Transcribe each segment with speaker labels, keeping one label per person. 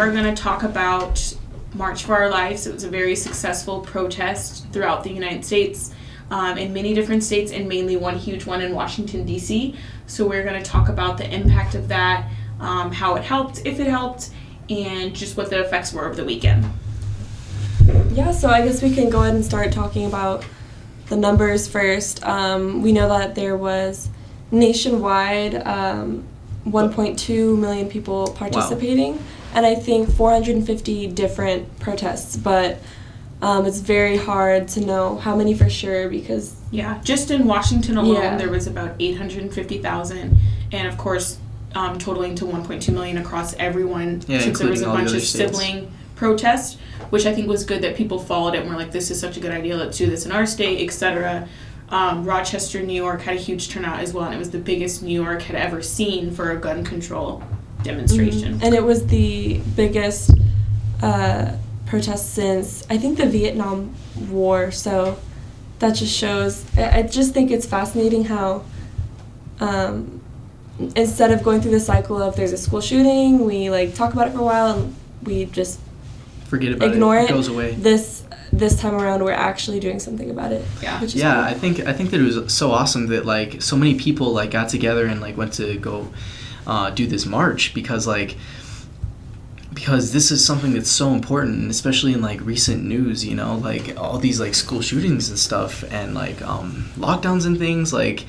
Speaker 1: are going to talk about March for Our Lives. It was a very successful protest throughout the United States. Um, in many different states, and mainly one huge one in Washington, D.C. So, we're going to talk about the impact of that, um, how it helped, if it helped, and just what the effects were of the weekend.
Speaker 2: Yeah, so I guess we can go ahead and start talking about the numbers first. Um, we know that there was nationwide um, 1.2 million people participating, wow. And I think 450 different protests, but um, it's very hard to know how many for sure because.
Speaker 1: Yeah, just in Washington alone, yeah. there was about 850,000, and of course, um, totaling to 1.2 million across everyone
Speaker 3: yeah,
Speaker 1: since there was a bunch of
Speaker 3: states.
Speaker 1: sibling protests which I think was good that people followed it and were like, this is such a good idea, let's do this in our state, etc. Um, Rochester, New York had a huge turnout as well, and it was the biggest New York had ever seen for a gun control demonstration.
Speaker 2: Mm-hmm. And it was the biggest uh, protest since, I think, the Vietnam War. So that just shows, I, just think it's fascinating how. Um, instead of going through the cycle of there's a school shooting, we like talk about it for a while and we just
Speaker 3: forget about
Speaker 2: ignore
Speaker 3: it.
Speaker 2: it.
Speaker 3: It goes away.
Speaker 2: This this time around, we're actually doing something about it.
Speaker 1: Yeah.
Speaker 3: yeah,
Speaker 2: cool.
Speaker 3: I think I think that it was so awesome that like so many people like got together and like went to go uh, do this march because like because this is something that's so important especially in like recent news you know like all these like school shootings and stuff and like um, lockdowns and things like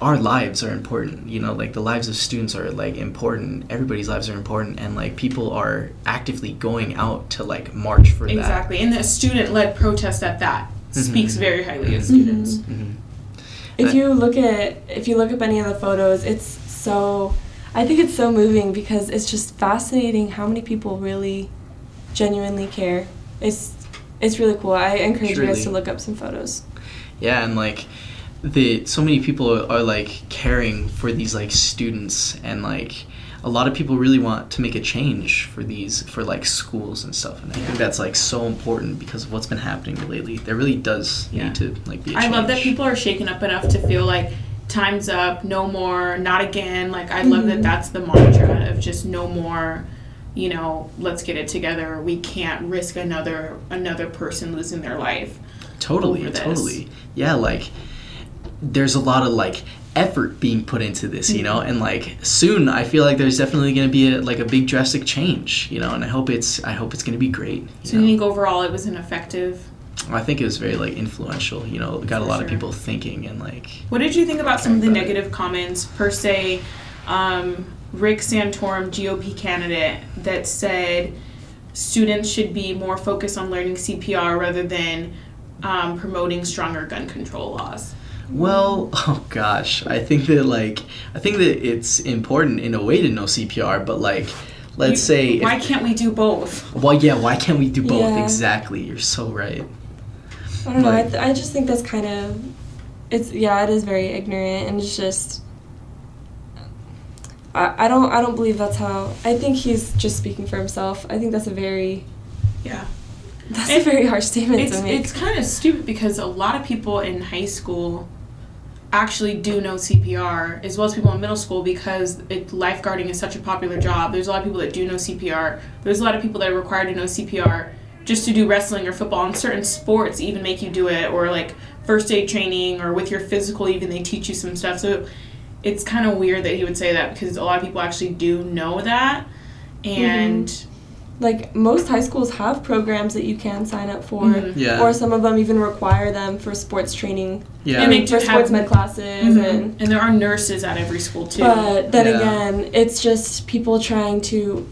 Speaker 3: our lives are important you know like the lives of students are like important everybody's lives are important and like people are actively going out to like march for
Speaker 1: exactly.
Speaker 3: that
Speaker 1: exactly and the student-led protest at that mm-hmm. speaks very highly of students
Speaker 3: mm-hmm. mm-hmm.
Speaker 2: if you look at if you look up any of the photos it's so i think it's so moving because it's just fascinating how many people really genuinely care. It's it's really cool. I encourage you guys to look up some photos.
Speaker 3: Yeah and like the so many people are like caring for these like students and like a lot of people really want to make a change for these for like schools and stuff and i think that's like so important because of what's been happening lately. There really does yeah. need to like be
Speaker 1: I love that people are shaken up enough to feel like time's up no more not again like i mm-hmm. love that mm-hmm. that's the mantra of just no more you know let's get it together we can't risk another another person losing their life
Speaker 3: totally totally yeah like there's a lot of like effort being put into this, you know, and like soon I feel like there's definitely going to be a, like a big drastic change, you know, and I hope it's I hope it's going to be great.
Speaker 1: so you think overall it was an effective?
Speaker 3: I think it was very like influential, you know, got For a lot sure. of people thinking and like.
Speaker 1: What did you think about some of the negative it. comments per se? Um, Rick Santorum, GOP candidate, that said students should be more focused on learning CPR rather than um, promoting stronger gun control laws.
Speaker 3: Well, oh gosh, I think that like I think that it's important in a way to know CPR, but like let's you, say
Speaker 1: why if, can't we do both?
Speaker 3: Well, yeah, why can't we do both? Yeah. Exactly, you're so right.
Speaker 2: I don't know. I, th- I just think that's kind of it's yeah, it is very ignorant and it's just I, I don't I don't believe that's how I think he's just speaking for himself. I think that's a very
Speaker 1: yeah
Speaker 2: that's and a very harsh statement
Speaker 1: it's,
Speaker 2: to make.
Speaker 1: It's kind of stupid because a lot of people in high school actually do know CPR as well as people in middle school because it, lifeguarding is such a popular job. There's a lot of people that do know CPR. There's a lot of people that are required to know CPR just to do wrestling or football and certain sports even make you do it or like first aid training or with your physical even they teach you some stuff. So it's kind of weird that he would say that because a lot of people actually do know that and mm-hmm
Speaker 2: like most high schools have programs that you can sign up for
Speaker 3: mm-hmm. yeah.
Speaker 2: or some of them even require them for sports training
Speaker 3: yeah
Speaker 2: and they for sports med classes mm-hmm. and
Speaker 1: and there are nurses at every school too
Speaker 2: but then yeah. again it's just people trying to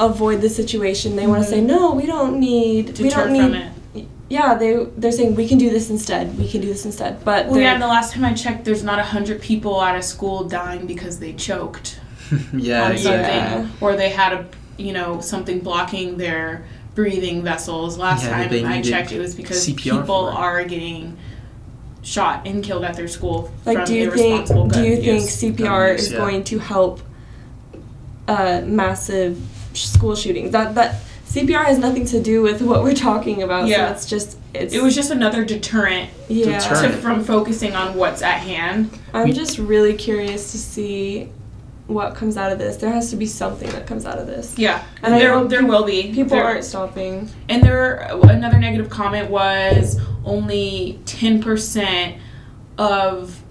Speaker 2: avoid the situation they mm-hmm. want to say no we don't need
Speaker 1: Deter
Speaker 2: we don't
Speaker 1: need from it
Speaker 2: yeah, they they're saying we can do this instead. We can do this instead. But
Speaker 1: well, yeah, the last time I checked, there's not a hundred people out of school dying because they choked.
Speaker 3: yeah,
Speaker 1: on something, yeah. or they had a you know something blocking their breathing vessels. Last yeah, time I checked, it was because CPR people are getting shot and killed at their school
Speaker 2: like,
Speaker 1: from
Speaker 2: do you
Speaker 1: irresponsible
Speaker 2: think,
Speaker 1: gun
Speaker 2: Do you
Speaker 1: use.
Speaker 2: think CPR is yeah. going to help uh, massive school shootings? That that CPR has nothing to do with what we're talking about. Yeah. So it's just it's,
Speaker 1: it was just another deterrent,
Speaker 2: yeah.
Speaker 1: To, from focusing on what's at hand.
Speaker 2: I'm just really curious to see what comes out of this. There has to be something that comes out of this.
Speaker 1: Yeah,
Speaker 2: And
Speaker 1: there
Speaker 2: know
Speaker 1: there will be
Speaker 2: People
Speaker 1: There-
Speaker 2: aren't stopping.
Speaker 1: And there, another negative comment was only ten percent of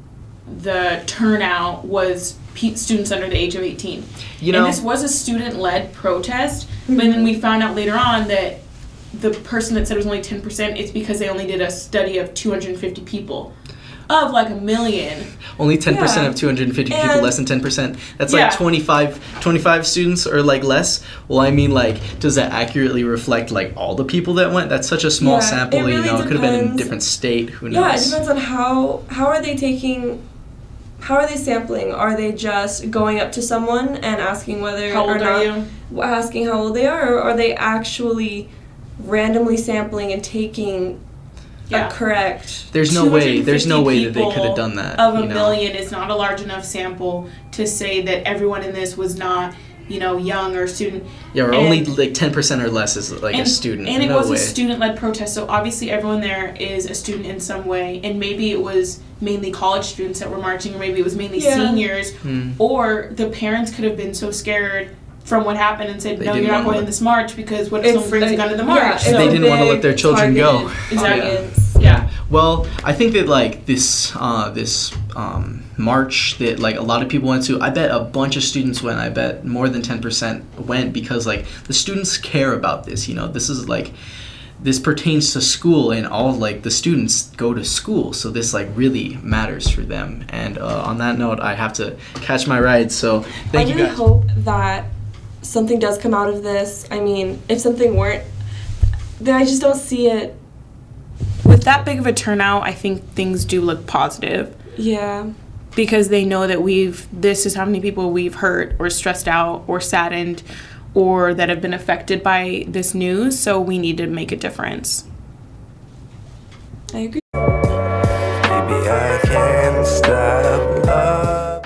Speaker 1: the turnout was pe- students under the age of eighteen.
Speaker 3: You know,
Speaker 1: and this was a student-led protest, but then mm-hmm. we found out later on that the person that said it was only ten percent, it's because they only did a study of two hundred and fifty people, of like a million.
Speaker 3: only 10%
Speaker 2: Yeah.
Speaker 3: of 250 people, less than 10%. That's
Speaker 1: Yeah.
Speaker 3: like 25, 25 students or like less. Well, I mean, like, does that accurately reflect like all the people that went? That's such a small
Speaker 2: Yeah,
Speaker 3: sample.
Speaker 2: it
Speaker 3: you
Speaker 2: really
Speaker 3: know, it could have been in a different state. Who knows?
Speaker 2: Yeah, it depends on how how are they taking how are they sampling? Are they just going up to someone and asking whether
Speaker 1: How
Speaker 2: or
Speaker 1: old
Speaker 2: not
Speaker 1: are you?
Speaker 2: asking how old they are, or are they actually randomly sampling and taking
Speaker 1: Yeah.
Speaker 2: a correct?
Speaker 3: There's no way. There's no way that they could have done that.
Speaker 1: Of a
Speaker 3: you know?
Speaker 1: million is not a large enough sample to say that everyone in this was not, you know, young or student.
Speaker 3: Yeah, or
Speaker 1: And-
Speaker 3: only like 10% or less is like a student.
Speaker 1: And it
Speaker 3: no
Speaker 1: was
Speaker 3: way.
Speaker 1: a student-led protest, so obviously everyone there is a student in some way, and maybe it was mainly college students that were marching, or maybe it was mainly
Speaker 2: Yeah.
Speaker 1: seniors,
Speaker 3: Hmm.
Speaker 1: or the parents could have been so scared from what happened and said,
Speaker 3: They
Speaker 1: "No, you're not going to this march because what if someone brings a gun to the march?"
Speaker 2: it's
Speaker 1: so,
Speaker 3: They didn't wanna let their children go.
Speaker 2: targeted
Speaker 1: Exactly.
Speaker 2: audience.
Speaker 1: yeah.
Speaker 3: Well, I think that like this uh, this um, march that like a lot of people went to. I bet a bunch of students went. I bet more than ten percent went because like the students care about this. You know, this is like this pertains to school and all like the students go to school, so this like really matters for them. And uh, on that note, I have to catch my ride. So thank
Speaker 2: I
Speaker 3: you
Speaker 2: really
Speaker 3: guys.
Speaker 2: hope that something does come out of this. I mean, if something weren't, then I just don't see it.
Speaker 1: With that big of a turnout, I think things do look positive.
Speaker 2: Yeah.
Speaker 1: because they know that we've this is how many people we've hurt or stressed out or saddened or that have been affected by this news so we need to make a difference
Speaker 2: I agree.